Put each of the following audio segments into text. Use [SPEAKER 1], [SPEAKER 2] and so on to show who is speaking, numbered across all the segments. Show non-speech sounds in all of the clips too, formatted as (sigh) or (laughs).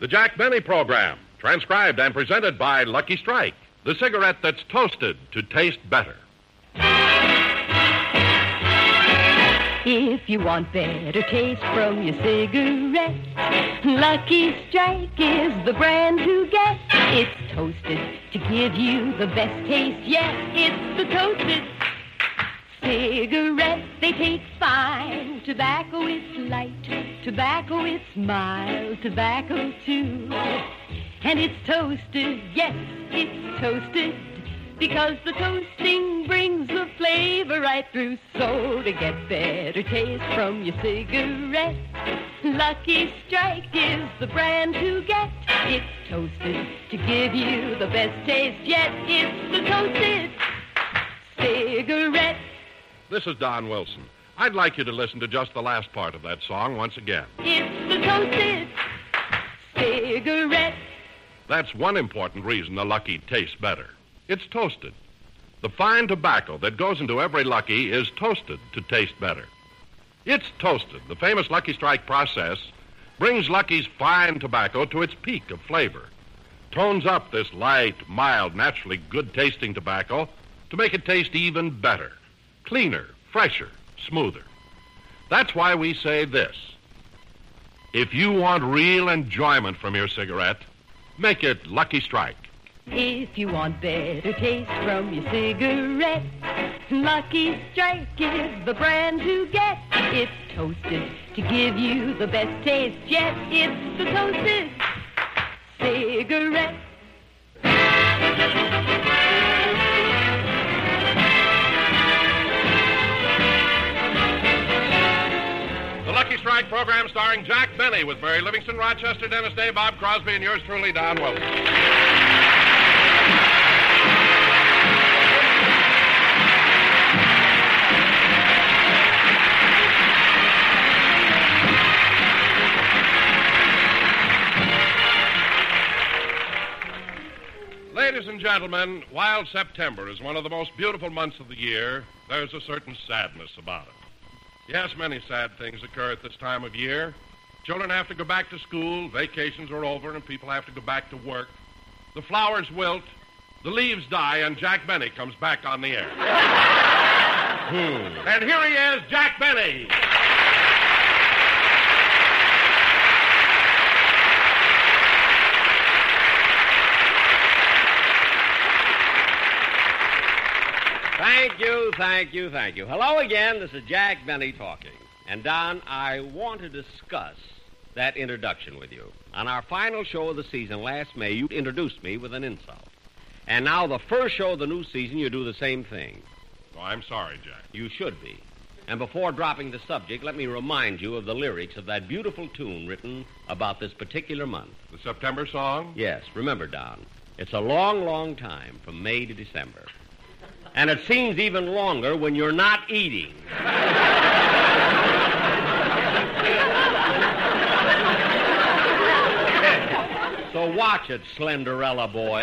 [SPEAKER 1] The Jack Benny Program, transcribed and presented by Lucky Strike, the cigarette that's toasted to taste better.
[SPEAKER 2] If you want better taste from your cigarette, Lucky Strike is the brand to get. It's toasted to give you the best taste yet. It's the toasted cigarette. They taste fine. Tobacco is light. Tobacco is mild. Tobacco too. And it's toasted. Yes, it's toasted. Because the toasting brings the flavor right through. So to get better taste from your cigarette, Lucky Strike is the brand to get. It's toasted to give you the best taste yet. It's the toasted cigarette.
[SPEAKER 1] This is Don Wilson. I'd like you to listen to just the last part of that song once again.
[SPEAKER 2] It's the toasted cigarette.
[SPEAKER 1] That's one important reason the Lucky tastes better. It's toasted. The fine tobacco that goes into every Lucky is toasted to taste better. It's toasted. The famous Lucky Strike process brings Lucky's fine tobacco to its peak of flavor, tones up this light, mild, naturally good tasting tobacco to make it taste even better, cleaner, fresher, smoother. That's why we say this. If you want real enjoyment from your cigarette, make it Lucky Strike.
[SPEAKER 2] If you want better taste from your cigarette, Lucky Strike is the brand to get. It's toasted to give you the best taste yet. It's the toasted cigarette.
[SPEAKER 1] Program starring Jack Benny with Mary Livingstone, Rochester, Dennis Day, Bob Crosby, and yours truly, Don Wilson. Ladies and gentlemen, while September is one of the most beautiful months of the year, there's a certain sadness about it. Yes, many sad things occur at this time of year. Children have to go back to school, vacations are over, and people have to go back to work. The flowers wilt, the leaves die, and Jack Benny comes back on the air. (laughs) Hmm. And here he is, Jack Benny.
[SPEAKER 3] Thank you, thank you, thank you. Hello again. This is Jack Benny talking. And Don, I want to discuss that introduction with you. On our final show of the season last May, you introduced me with an insult. And now, the first show of the new season, you do the same thing.
[SPEAKER 1] Oh, I'm sorry, Jack.
[SPEAKER 3] You should be. And before dropping the subject, let me remind you of the lyrics of that beautiful tune written about this particular month.
[SPEAKER 1] The September song?
[SPEAKER 3] Yes, remember, Don, it's a long, long time from May to December. And it seems even longer when you're not eating. so watch it, Slenderella boy.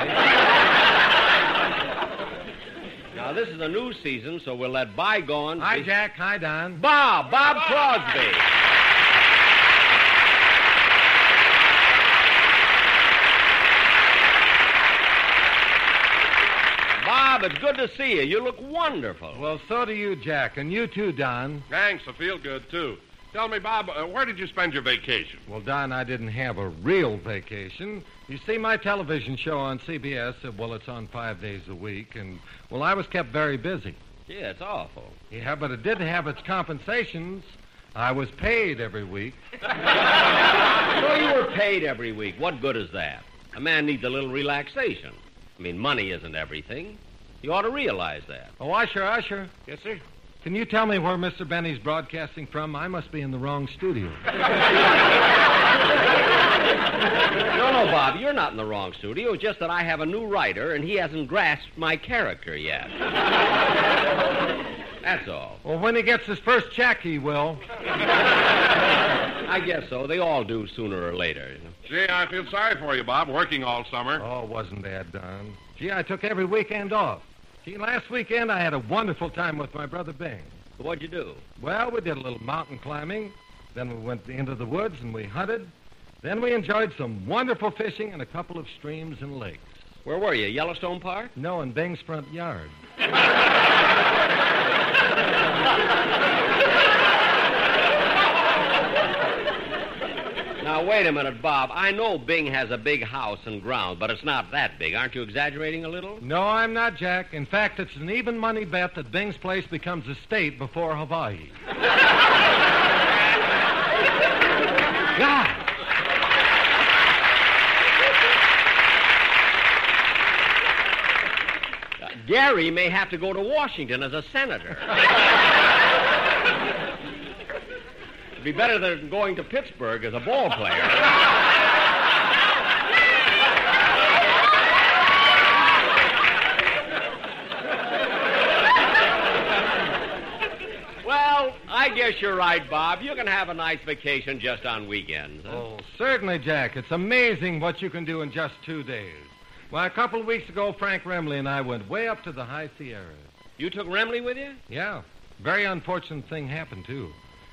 [SPEAKER 3] now, this is a new season, so we'll let bygones.
[SPEAKER 4] Hi,
[SPEAKER 3] be-
[SPEAKER 4] Jack. Hi, Don.
[SPEAKER 3] Bob, Bob Crosby. Bob, it's good to see you. You look wonderful.
[SPEAKER 4] Well, so do you, Jack, and you too, Don.
[SPEAKER 1] Thanks, I feel good, too. Tell me, Bob, uh, where did you spend your vacation?
[SPEAKER 4] Well, Don, I didn't have a real vacation. You see, my television show on CBS, uh, well, it's on five days a week, and, well, I was kept very busy.
[SPEAKER 3] Yeah, it's awful.
[SPEAKER 4] Yeah, but it did have its compensations. I was paid every week. (laughs)
[SPEAKER 3] So you were paid every week. What good is that? A man needs a little relaxation. I mean, money isn't everything. You ought to realize that.
[SPEAKER 4] Oh, Usher, Usher,
[SPEAKER 3] Yes, sir.
[SPEAKER 4] can you tell me where Mr. Benny's broadcasting from? I must be in the wrong studio. (laughs)
[SPEAKER 3] No, no, Bob, you're not in the wrong studio. It's just that I have a new writer, and he hasn't grasped my character yet. (laughs) That's all.
[SPEAKER 4] Well, when he gets his first check, he will. (laughs)
[SPEAKER 3] I guess so. They all do sooner or later. you know.
[SPEAKER 1] Gee, I feel sorry for you, Bob, working all summer.
[SPEAKER 4] Oh, it wasn't that, Don. Gee, I took every weekend off. Gee, last weekend I had a wonderful time with my brother Bing.
[SPEAKER 3] What'd you do?
[SPEAKER 4] Well, we did a little mountain climbing. Then we went into the woods and we hunted. Then we enjoyed some wonderful fishing in a couple of streams and lakes.
[SPEAKER 3] Where were you? Yellowstone Park?
[SPEAKER 4] No, in Bing's front yard. (laughs)
[SPEAKER 3] Now, wait a minute, Bob. I know Bing has a big house and ground, but it's not that big. Aren't you exaggerating a little?
[SPEAKER 4] No, I'm not, Jack. In fact, it's an even money bet that Bing's place becomes a state before Hawaii. (laughs) God!
[SPEAKER 3] Uh, Gary may have to go to Washington as a senator. (laughs) Be better than going to Pittsburgh as a ball player. well, I guess you're right, Bob. You can have a nice vacation just on weekends. huh?
[SPEAKER 4] Oh, certainly, Jack. It's amazing what you can do in just two days. Why, a couple of weeks ago, Frank Remley and I went way up to the high Sierras.
[SPEAKER 3] You took Remley with you?
[SPEAKER 4] Yeah. Very unfortunate thing happened, too.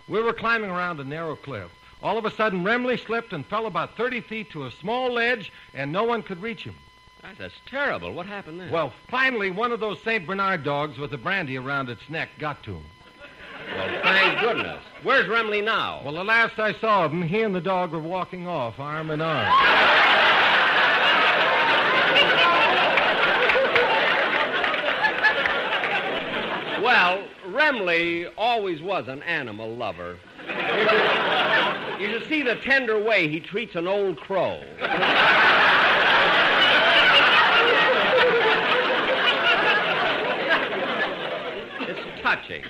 [SPEAKER 4] We were climbing around a narrow cliff. All of a sudden, Remley slipped and fell about 30 feet to a small ledge, and no one could reach him.
[SPEAKER 3] That's, that's terrible. What happened then?
[SPEAKER 4] Well, finally, one of those St. Bernard dogs with the brandy around its neck got to him.
[SPEAKER 3] Well, thank goodness. Where's Remley now?
[SPEAKER 4] Well, the last I saw of him, he and the dog were walking off arm in arm.
[SPEAKER 3] Well, Remley always was an animal lover. You should, see the tender way he treats an old crow. it's touching.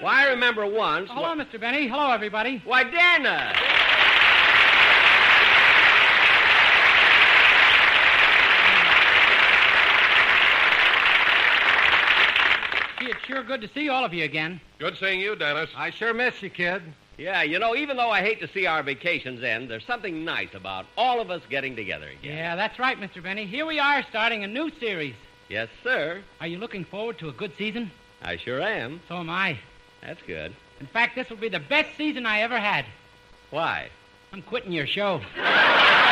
[SPEAKER 3] Why, I remember once.
[SPEAKER 5] Hello, Mr. Benny. Hello, everybody.
[SPEAKER 3] Why, Dana!
[SPEAKER 5] It's sure good to see all of you again.
[SPEAKER 1] Good seeing you, Dennis.
[SPEAKER 4] I sure miss you, kid.
[SPEAKER 3] Yeah, you know, even though I hate to see our vacations end, there's something nice about all of us getting together again.
[SPEAKER 5] Yeah, that's right, Mr. Benny. Here we are starting a new series.
[SPEAKER 3] Yes, sir.
[SPEAKER 5] Are you looking forward to a good season?
[SPEAKER 3] I sure am.
[SPEAKER 5] So am I.
[SPEAKER 3] That's good.
[SPEAKER 5] In fact, this will be the best season I ever had.
[SPEAKER 3] Why?
[SPEAKER 5] I'm quitting your show. (laughs)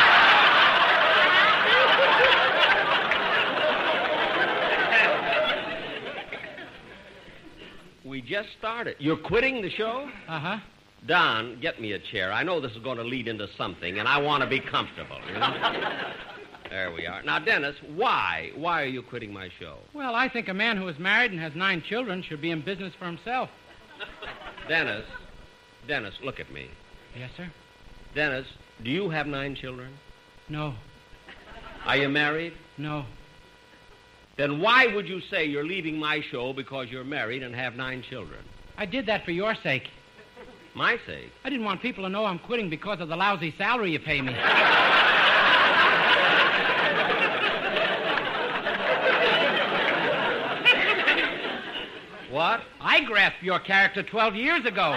[SPEAKER 3] We just started. You're quitting the show?
[SPEAKER 5] Uh huh.
[SPEAKER 3] Don, get me a chair. I know this is going to lead into something, and I want to be comfortable. you know? (laughs) there we are. Now, Dennis, why? Why are you quitting my show?
[SPEAKER 5] Well, I think a man who is married and has nine children should be in business for himself.
[SPEAKER 3] Dennis, Dennis, look at me.
[SPEAKER 5] Yes, sir?
[SPEAKER 3] Dennis, do you have nine children?
[SPEAKER 5] No.
[SPEAKER 3] Are you married?
[SPEAKER 5] No.
[SPEAKER 3] Then why would you say you're leaving my show because you're married and have nine children?
[SPEAKER 5] I did that for your sake.
[SPEAKER 3] My sake.
[SPEAKER 5] I didn't want people to know I'm quitting because of the lousy salary you pay me.
[SPEAKER 3] What?
[SPEAKER 5] I grasped your character 12 years ago.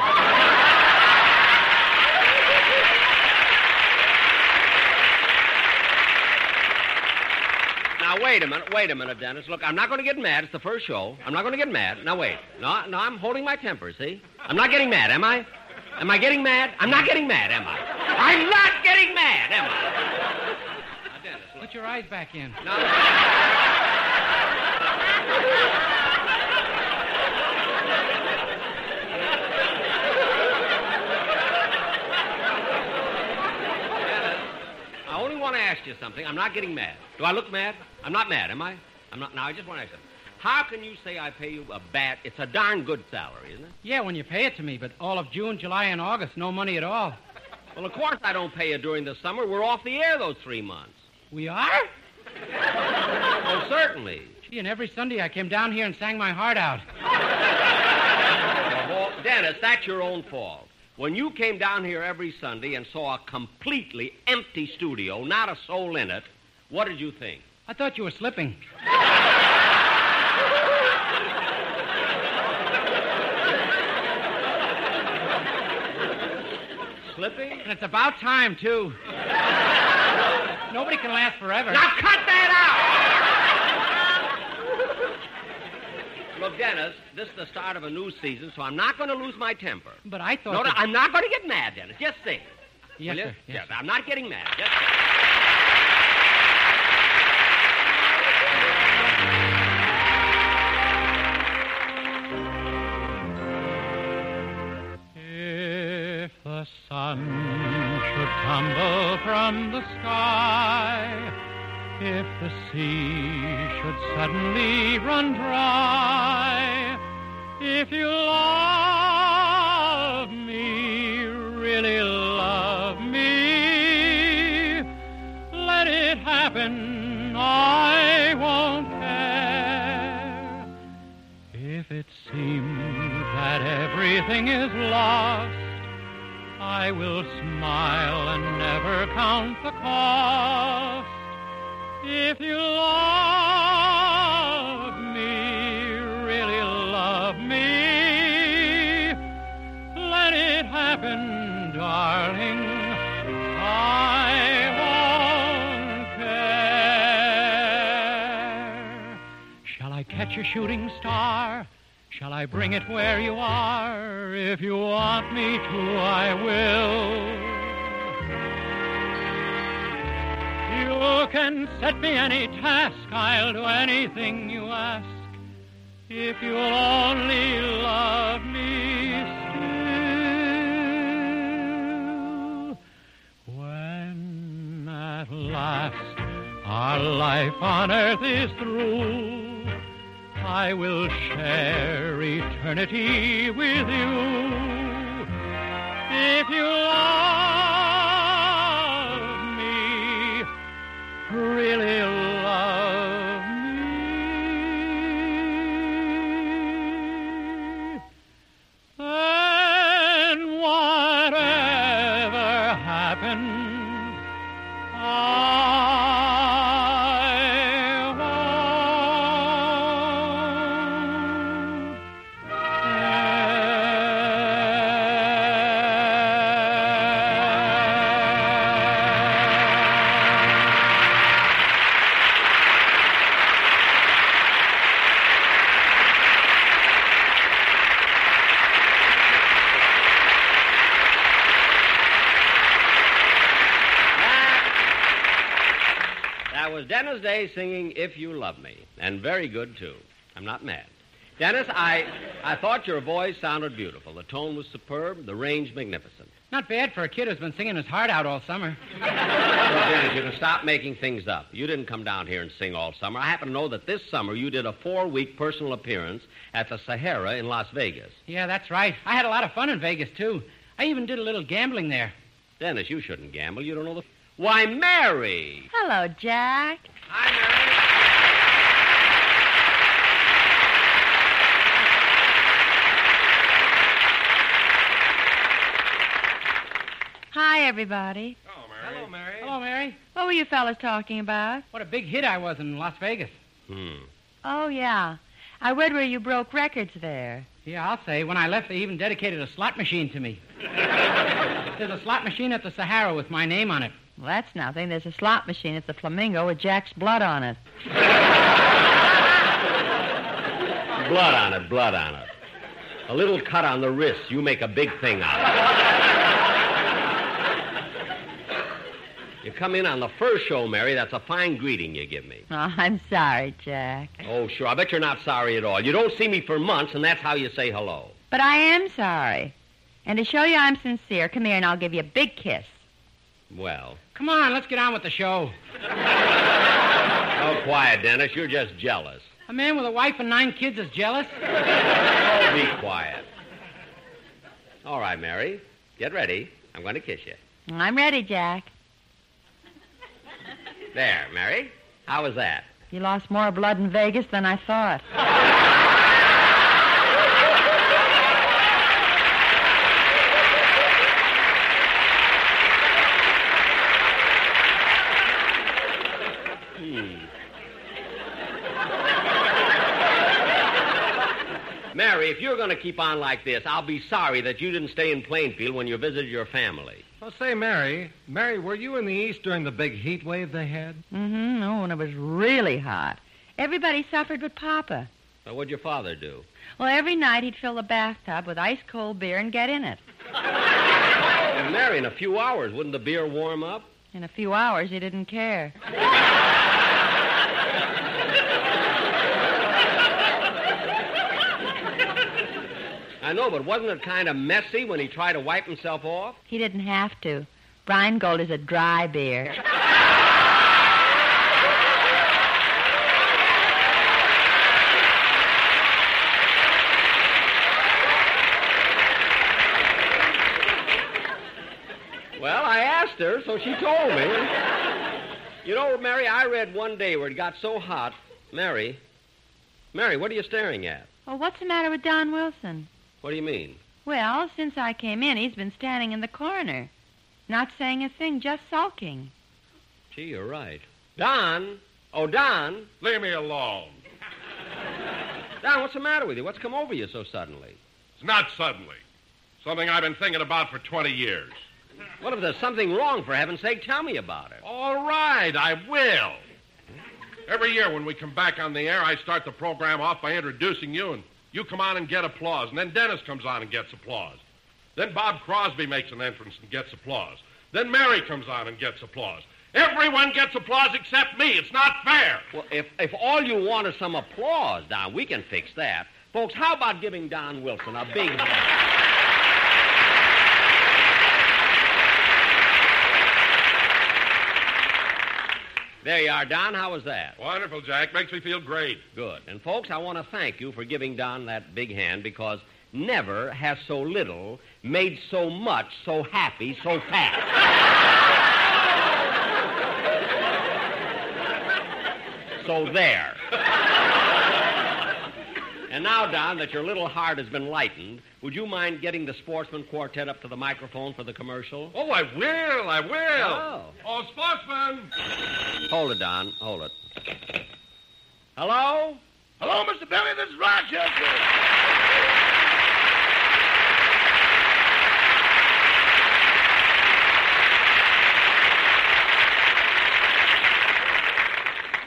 [SPEAKER 3] Now, wait a minute, wait a minute, Dennis. Look, I'm not going to get mad. It's the first show. I'm not going to get mad. Now, wait. No, no, I'm holding my temper, see? I'm not getting mad, am I? Am I getting mad? I'm not getting mad, am I? I'm not getting mad, am I? Now, Dennis, look.
[SPEAKER 5] Put your eyes back in.
[SPEAKER 3] Now, Dennis, I only want to ask you something. I'm not getting mad. Do I look mad? I'm not mad, am I? I'm not. Now, I just want to ask you. How can you say I pay you a bat? It's a darn good salary, isn't it?
[SPEAKER 5] Yeah, when you pay it to me, but all of June, July, and August, no money at all.
[SPEAKER 3] Well, of course I don't pay you during the summer. We're off the air those three months.
[SPEAKER 5] We are?
[SPEAKER 3] Oh, certainly.
[SPEAKER 5] Gee, and every Sunday I came down here and sang my heart out.
[SPEAKER 3] Well, Dennis, that's your own fault. When you came down here every Sunday and saw a completely empty studio, not a soul in it, what did you think?
[SPEAKER 5] I thought you were slipping.
[SPEAKER 3] Slipping?
[SPEAKER 5] And it's about time, too. Nobody can last forever.
[SPEAKER 3] Now cut that out! Look, Dennis, this is the start of a new season, so I'm not going to lose my temper.
[SPEAKER 5] But I thought.
[SPEAKER 3] No, no, I'm not going to get mad, Dennis. Just think.
[SPEAKER 5] Yes, sir. Yes, sir.
[SPEAKER 3] I'm not getting mad. Just.
[SPEAKER 5] Sun should tumble from the sky, if the sea should suddenly run dry, if you love me, really love me, let it happen, I won't care. If it seems that everything is lost, I will smile and never count the cost. If you love me, really love me, let it happen, darling. I won't care. Shall I catch a shooting star? Shall I bring it where you are? If you want me to, I will. You can set me any task, I'll do anything you ask. If you'll only love me still. When at last our life on earth is through, I will share eternity with you. If you love me, really love
[SPEAKER 3] was Day singing If You Love Me. And very good, too. I'm not mad. Dennis, I, I thought your voice sounded beautiful. The tone was superb, the range magnificent.
[SPEAKER 5] Not bad for a kid who's been singing his heart out all summer.
[SPEAKER 3] Well, Dennis, you can stop making things up. You didn't come down here and sing all summer. I happen to know that this summer you did a four week personal appearance at the Sahara in Las Vegas.
[SPEAKER 5] Yeah, that's right. I had a lot of fun in Vegas, too. I even did a little gambling there.
[SPEAKER 3] Dennis, you shouldn't gamble. You don't know the. Why, Mary!
[SPEAKER 2] Hello, Jack.
[SPEAKER 3] Hi, Mary.
[SPEAKER 2] Hi, everybody.
[SPEAKER 4] Hello, Mary.
[SPEAKER 5] Hello, Mary. Hello, Mary.
[SPEAKER 2] What were you fellas talking about?
[SPEAKER 5] What a big hit I was in Las Vegas.
[SPEAKER 3] Hmm.
[SPEAKER 2] Oh, yeah. I read where you broke records there.
[SPEAKER 5] Yeah, I'll say. When I left, they even dedicated a slot machine to me. (laughs) There's a slot machine at the Sahara with my name on it.
[SPEAKER 2] Well, that's nothing. There's a slot machine at the Flamingo with Jack's blood on it.
[SPEAKER 3] Blood on it, blood on it. A little cut on the wrist. You make a big thing out of it. You come in on the first show, Mary. That's a fine greeting you give me.
[SPEAKER 2] Oh, I'm sorry, Jack.
[SPEAKER 3] Oh, sure. I bet you're not sorry at all. You don't see me for months, and that's how you say hello.
[SPEAKER 2] But I am sorry. And to show you I'm sincere, come here and I'll give you a big kiss.
[SPEAKER 3] Well,
[SPEAKER 5] Come on, let's get on with the show.
[SPEAKER 3] oh, quiet, Dennis. You're just jealous.
[SPEAKER 5] A man with a wife and nine kids is jealous?
[SPEAKER 3] Oh, be quiet. All right, Mary. Get ready. I'm going to kiss you.
[SPEAKER 2] I'm ready, Jack.
[SPEAKER 3] There, Mary. How was that?
[SPEAKER 2] You lost more blood in Vegas than I thought. (laughs)
[SPEAKER 3] Mary, if you're going to keep on like this, I'll be sorry that you didn't stay in Plainfield when you visited your family.
[SPEAKER 4] Well, say, Mary, Mary, were you in the East during the big heat wave they had?
[SPEAKER 2] Mm-hmm. Oh, and it was really hot. Everybody suffered but Papa.
[SPEAKER 3] Well, what'd your father do?
[SPEAKER 2] Well, every night he'd fill the bathtub with ice cold beer and get in it.
[SPEAKER 3] Why, Mary, in a few hours, wouldn't the beer warm up?
[SPEAKER 6] In a few hours, he didn't care. (laughs)
[SPEAKER 3] I know, but wasn't it kind of messy when he tried to wipe himself off?
[SPEAKER 6] He didn't have to. Rheingold is a dry beer.
[SPEAKER 3] Well, I asked her, so she told me. You know, Mary, I read one day where it got so hot. Mary, Mary, what are you staring at?
[SPEAKER 6] Well, what's the matter with Don Wilson?
[SPEAKER 3] What do you mean?
[SPEAKER 6] Well, since I came in, he's been standing in the corner, not saying a thing, just sulking.
[SPEAKER 3] Gee, you're right. Don? Oh, Don?
[SPEAKER 1] Leave me alone.
[SPEAKER 3] Don, what's the matter with you? What's come over you so suddenly?
[SPEAKER 1] It's not suddenly. Something I've been thinking about for 20 years.
[SPEAKER 3] What if there's something wrong, for heaven's sake? Tell me about it.
[SPEAKER 1] All right, I will. Every year when we come back on the air, I start the program off by introducing you, and you come on and get applause. And then Dennis comes on and gets applause. Then Bob Crosby makes an entrance and gets applause. Then Mary comes on and gets applause. Everyone gets applause except me. It's not fair.
[SPEAKER 3] Well, if, if all you want is some applause, Don, we can fix that. Folks, how about giving Don Wilson a big hand? There you are, Don. How was that?
[SPEAKER 1] Wonderful, Jack. Makes me feel great.
[SPEAKER 3] Good. And, folks, I want to thank you for giving Don that big hand because never has so little made so much so happy so fast. (laughs) so there. And now, Don, that your little heart has been lightened, would you mind getting the Sportsman Quartet up to the microphone for the commercial?
[SPEAKER 1] Oh, I will. I will.
[SPEAKER 3] Oh.
[SPEAKER 1] Oh, sportsman.
[SPEAKER 3] Hold it, Don. Hold it. Hello?
[SPEAKER 7] Hello, Mr. Billy. This is Rochester.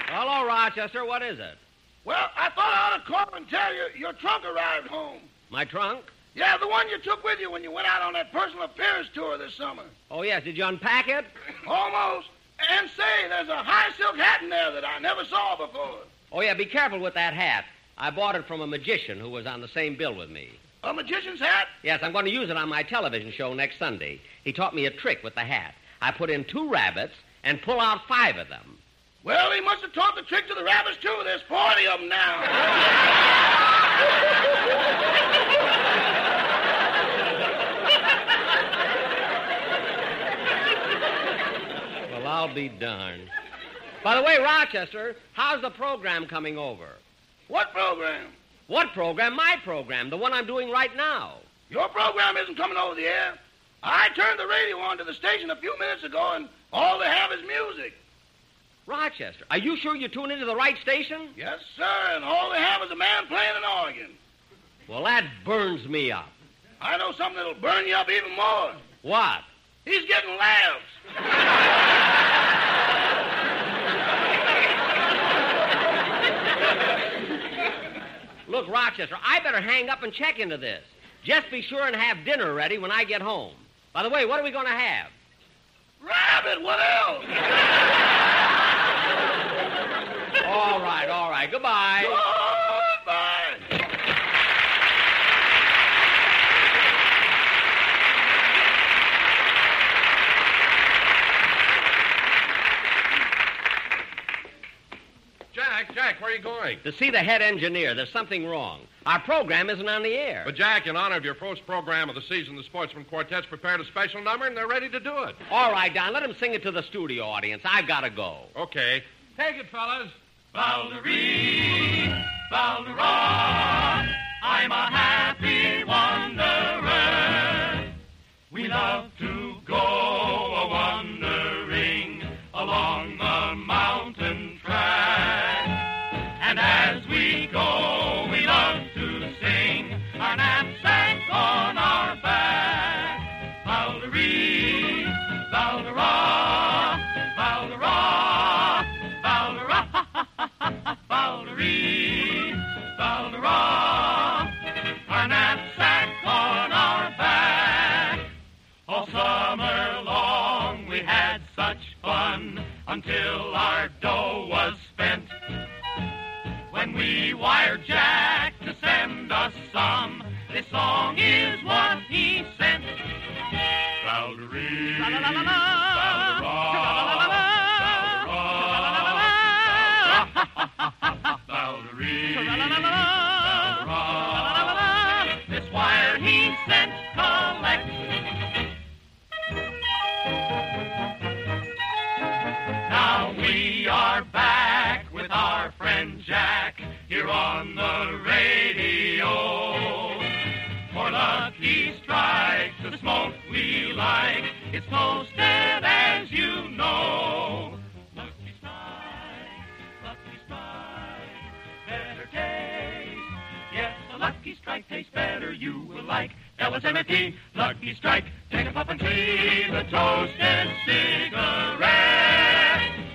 [SPEAKER 3] Hello, Rochester. What is it?
[SPEAKER 7] Well, I thought I ought to call and tell you your trunk arrived home.
[SPEAKER 3] My trunk?
[SPEAKER 7] Yeah, the one you took with you when you went out on that personal appearance tour this summer.
[SPEAKER 3] Oh, yes. Did you unpack it? (coughs)
[SPEAKER 7] Almost. And say, there's a high silk hat in there that I never saw before.
[SPEAKER 3] Oh, yeah. Be careful with that hat. I bought it from a magician who was on the same bill with me.
[SPEAKER 7] A magician's hat?
[SPEAKER 3] Yes, I'm going to use it on my television show next Sunday. He taught me a trick with the hat. I put in two rabbits and pull out five of them.
[SPEAKER 7] Well, he must have taught the trick to the rabbits, too. There's 40 of them now.
[SPEAKER 3] Well, I'll be darned. By the way, Rochester, how's the program coming over?
[SPEAKER 7] what program?
[SPEAKER 3] What program? My program, the one I'm doing right now.
[SPEAKER 7] Your program isn't coming over the air. I turned the radio on to the station a few minutes ago, and all they have is music.
[SPEAKER 3] Rochester, are you sure you tune into the right station?
[SPEAKER 7] Yes, sir, and all they have is a man playing an organ.
[SPEAKER 3] Well, that burns me up.
[SPEAKER 7] I know something that'll burn you up even more.
[SPEAKER 3] What?
[SPEAKER 7] He's getting laughs.
[SPEAKER 3] Look, Rochester, I better hang up and check into this. Just be sure and have dinner ready when I get home. By the way, what are we going to have?
[SPEAKER 7] Rabbit, what else?
[SPEAKER 3] All right, all right. Goodbye.
[SPEAKER 1] Jack, Jack, where are you going?
[SPEAKER 3] To see the head engineer, there's something wrong. Our program isn't on the air.
[SPEAKER 1] But, Jack, in honor of your first program of the season, the Sportsman Quartet's prepared a special number, and they're ready to do it.
[SPEAKER 3] All right, Don, let them sing it to the studio audience. I've got to go.
[SPEAKER 1] Okay.
[SPEAKER 8] Take it, fellas.
[SPEAKER 9] Valderie, Valderon, I'm a happy wanderer. We love to go Valderon,
[SPEAKER 5] it's toasted as you know. Lucky Strike, Lucky Strike, better taste. Yes, a Lucky Strike tastes better. You will like LSMFT. Lucky Strike, take a puff and see the toasted cigarette.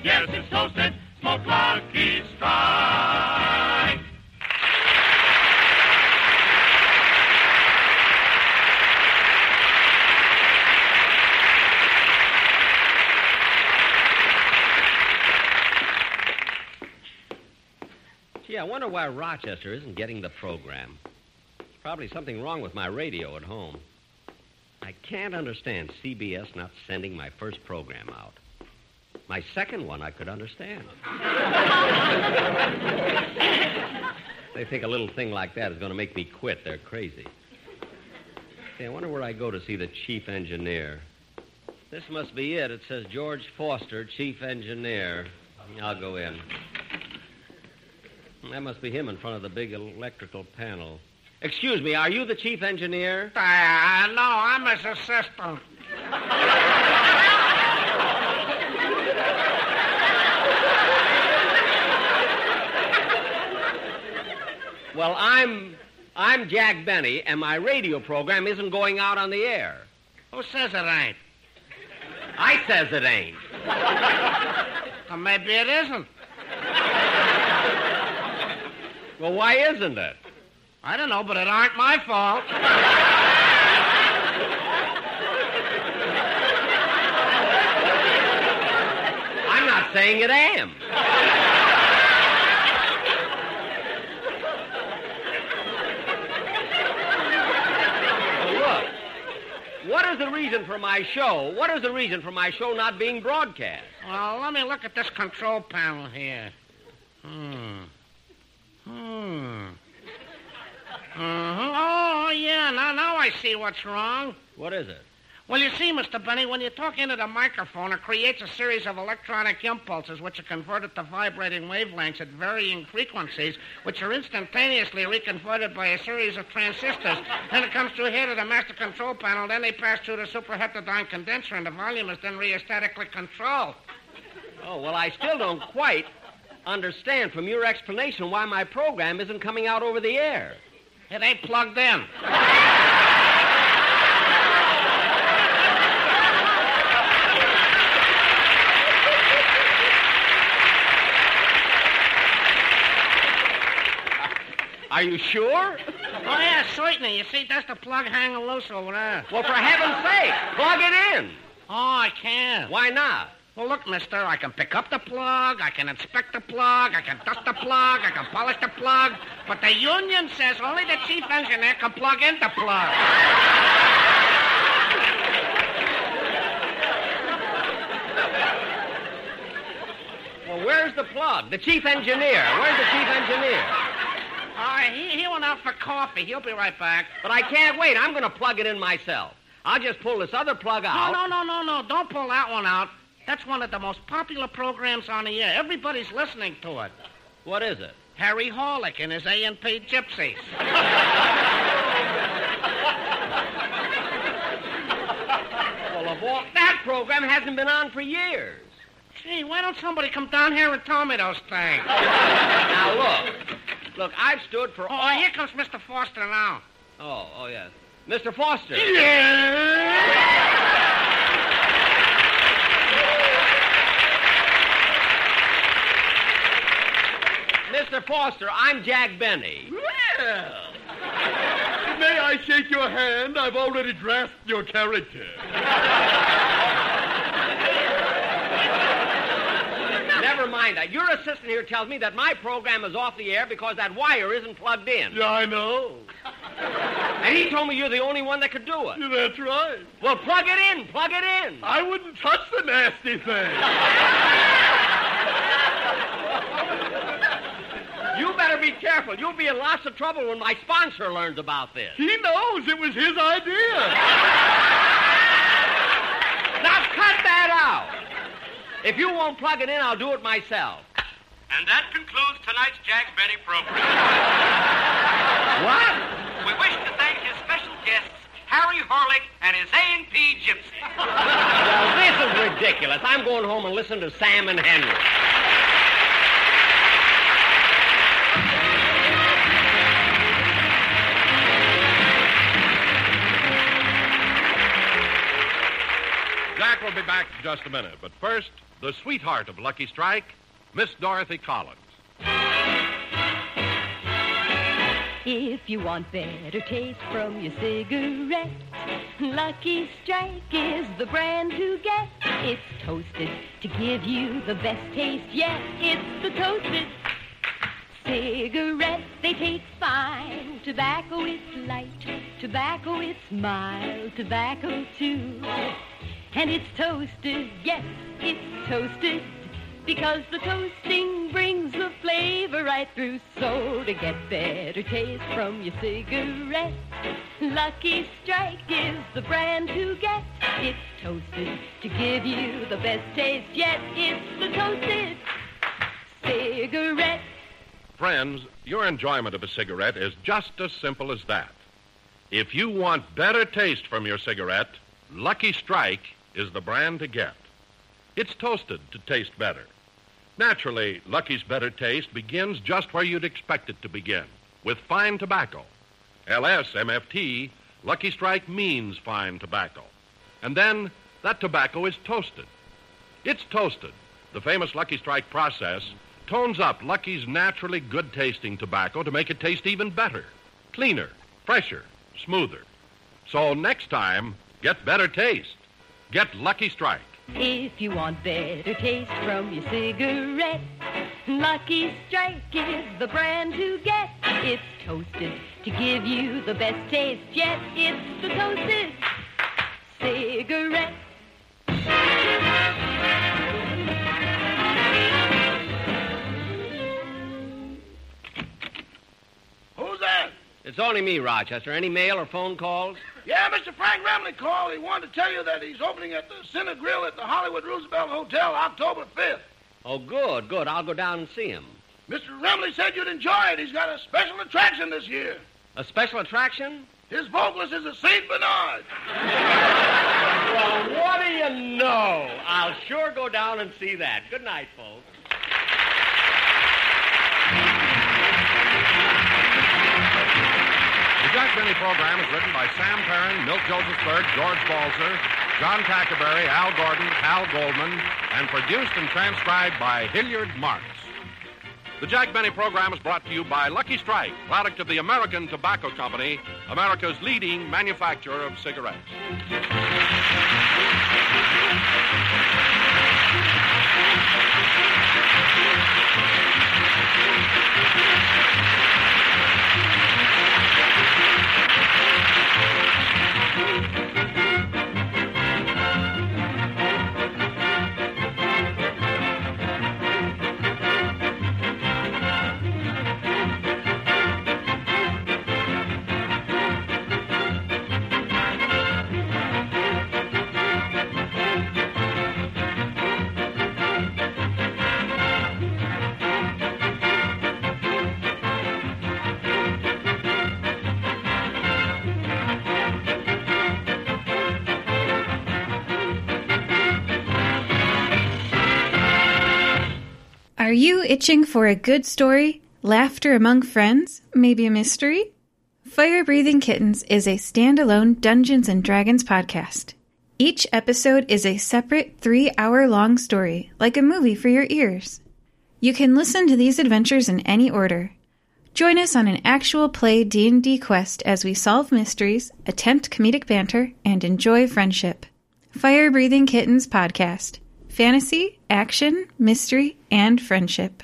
[SPEAKER 5] Yes, it's toasted. Smoke Lucky Strike.
[SPEAKER 3] Gee, I wonder why Rochester isn't getting the program. There's probably something wrong with my radio at home. I can't understand CBS not sending my first program out. My second one I could understand. (laughs) they think a little thing like that is going to make me quit. They're crazy. Say, I wonder where I go to see the chief engineer. This must be it. It says George Foster, chief engineer. I'll go in. That must be him in front of the big electrical panel. Excuse me, are you the chief engineer?
[SPEAKER 10] Uh, no, I'm his assistant.
[SPEAKER 3] Well, I'm I'm Jack Benny, and my radio program isn't going out on the air.
[SPEAKER 10] Who says it ain't?
[SPEAKER 3] I says it ain't.
[SPEAKER 10] Or maybe it isn't.
[SPEAKER 3] Well, why isn't it?
[SPEAKER 10] I don't know, but it aren't my fault.
[SPEAKER 3] I'm not saying it am. Look. What is the reason for my show? What is the reason for my show not being broadcast?
[SPEAKER 10] Well, let me look at this control panel here. Hmm. Hmm. Uh-huh. Oh, yeah. Now, now I see what's wrong.
[SPEAKER 3] What is it?
[SPEAKER 10] Well, you see, Mr. Benny, when you talk into the microphone, it creates a series of electronic impulses which are converted to vibrating wavelengths at varying frequencies, which are instantaneously reconverted by a series of transistors. Then it comes through here to the master control panel, then they pass through the superheterodyne condenser, and the volume is then rheostatically controlled.
[SPEAKER 3] Oh, well, I still don't quite understand from your explanation why my program isn't coming out over the air.
[SPEAKER 10] It ain't plugged in.
[SPEAKER 3] Are you sure?
[SPEAKER 10] Oh, yeah, certainly. You see, that's the plug hanging loose over there.
[SPEAKER 3] Well, for heaven's sake, plug it in.
[SPEAKER 10] Oh, I can't.
[SPEAKER 3] Why not?
[SPEAKER 10] Well, look, mister, I can pick up the plug, I can inspect the plug, I can dust the plug, I can polish the plug, but the union says only the chief engineer can plug in the plug.
[SPEAKER 3] Well, where's the plug? The chief engineer. Where's the chief engineer?
[SPEAKER 10] Right, he, he went out for coffee. He'll be right back.
[SPEAKER 3] But I can't wait. I'm going to plug it in myself. I'll just pull this other plug out.
[SPEAKER 10] No,
[SPEAKER 3] out.
[SPEAKER 10] no, no, no, no. Don't pull that one out. That's one of the most popular programs on the air. Everybody's listening to it.
[SPEAKER 3] What is it?
[SPEAKER 10] Harry Horlick and his A&P Gypsies.
[SPEAKER 3] Well, of all, that program hasn't been on for years.
[SPEAKER 10] Gee, why don't somebody come down here and tell me those things?
[SPEAKER 3] Now, look. Look, I've stood for
[SPEAKER 10] Oh,
[SPEAKER 3] all...
[SPEAKER 10] here comes Mr. Foster now.
[SPEAKER 3] Oh, oh, yes. Mr. Foster. Mr. Foster, I'm Jack Benny. Well.
[SPEAKER 11] May I shake your hand? I've already dressed your character.
[SPEAKER 3] Never mind that. Your assistant here tells me that my program is off the air because that wire isn't plugged in.
[SPEAKER 11] Yeah, I know.
[SPEAKER 3] And he told me you're the only one that could do it.
[SPEAKER 11] Yeah, that's right.
[SPEAKER 3] Well, plug it in. Plug it in.
[SPEAKER 11] I wouldn't touch the nasty thing.
[SPEAKER 3] Better be careful. You'll be in lots of trouble when my sponsor learns about this.
[SPEAKER 11] He knows it was his idea.
[SPEAKER 3] Now cut that out. If you won't plug it in, I'll do it myself.
[SPEAKER 9] And that concludes tonight's Jack Benny program.
[SPEAKER 3] What?
[SPEAKER 9] We wish to thank his special guests, Harry Horlick and his A&P Gypsy.
[SPEAKER 3] Well, this is ridiculous. I'm going home and listen to Sam and Henry.
[SPEAKER 1] Jack will be back in just a minute. But first, the sweetheart of Lucky Strike, Miss Dorothy Collins.
[SPEAKER 2] If you want better taste from your cigarette, Lucky Strike is the brand to get. It's toasted to give you the best taste yet. It's the toasted cigarette. They taste fine. Tobacco is light. Tobacco is mild. Tobacco too. And it's toasted, yes, it's toasted. Because the toasting brings the flavor right through. So to get better taste from your cigarette, Lucky Strike is the brand to get. It's toasted to give you the best taste yet. It's the toasted cigarette.
[SPEAKER 1] Friends, your enjoyment of a cigarette is just as simple as that. If you want better taste from your cigarette, Lucky Strike is the brand to get. It's toasted to taste better. Naturally, Lucky's better taste begins just where you'd expect it to begin, with fine tobacco. LSMFT, Lucky Strike means fine tobacco. And then that tobacco is toasted. It's toasted. The famous Lucky Strike process tones up Lucky's naturally good tasting tobacco to make it taste even better, cleaner, fresher, smoother. So next time, get better taste. Get Lucky Strike.
[SPEAKER 2] If you want better taste from your cigarette, Lucky Strike is the brand to get. It's toasted to give you the best taste yet. It's the toasted cigarette.
[SPEAKER 7] Who's that?
[SPEAKER 3] It's only me, Rochester. Any mail or phone calls?
[SPEAKER 7] Yeah, Mr. Frank Remley called. He wanted to tell you that he's opening at the Cine Grill at the Hollywood Roosevelt Hotel October 5th.
[SPEAKER 3] Oh, good, good. I'll go down and see him.
[SPEAKER 7] Mr. Remley said you'd enjoy it. He's got a special attraction this year.
[SPEAKER 3] A special attraction?
[SPEAKER 7] His vocalist is a St. Bernard.
[SPEAKER 3] Well, what do you know? I'll sure go down and see that. Good night, folks.
[SPEAKER 1] Jack Benny program is written by Sam Perrin, Milt Josefsberg, George Balzer, John Tackaberry, Al Gordon, Hal Goldman, and produced and transcribed by Hilliard Marks. The Jack Benny program is brought to you by Lucky Strike, product of the American Tobacco Company, America's leading manufacturer of cigarettes.
[SPEAKER 12] Itching for a good story, laughter among friends, maybe a mystery? Fire Breathing Kittens is a standalone Dungeons and Dragons podcast. Each episode is a separate three hour long story, like a movie for your ears. You can listen to these adventures in any order. Join us on an actual play D&D quest as we solve mysteries, attempt comedic banter, and enjoy friendship. Fire Breathing Kittens podcast. Fantasy, action, mystery, and friendship.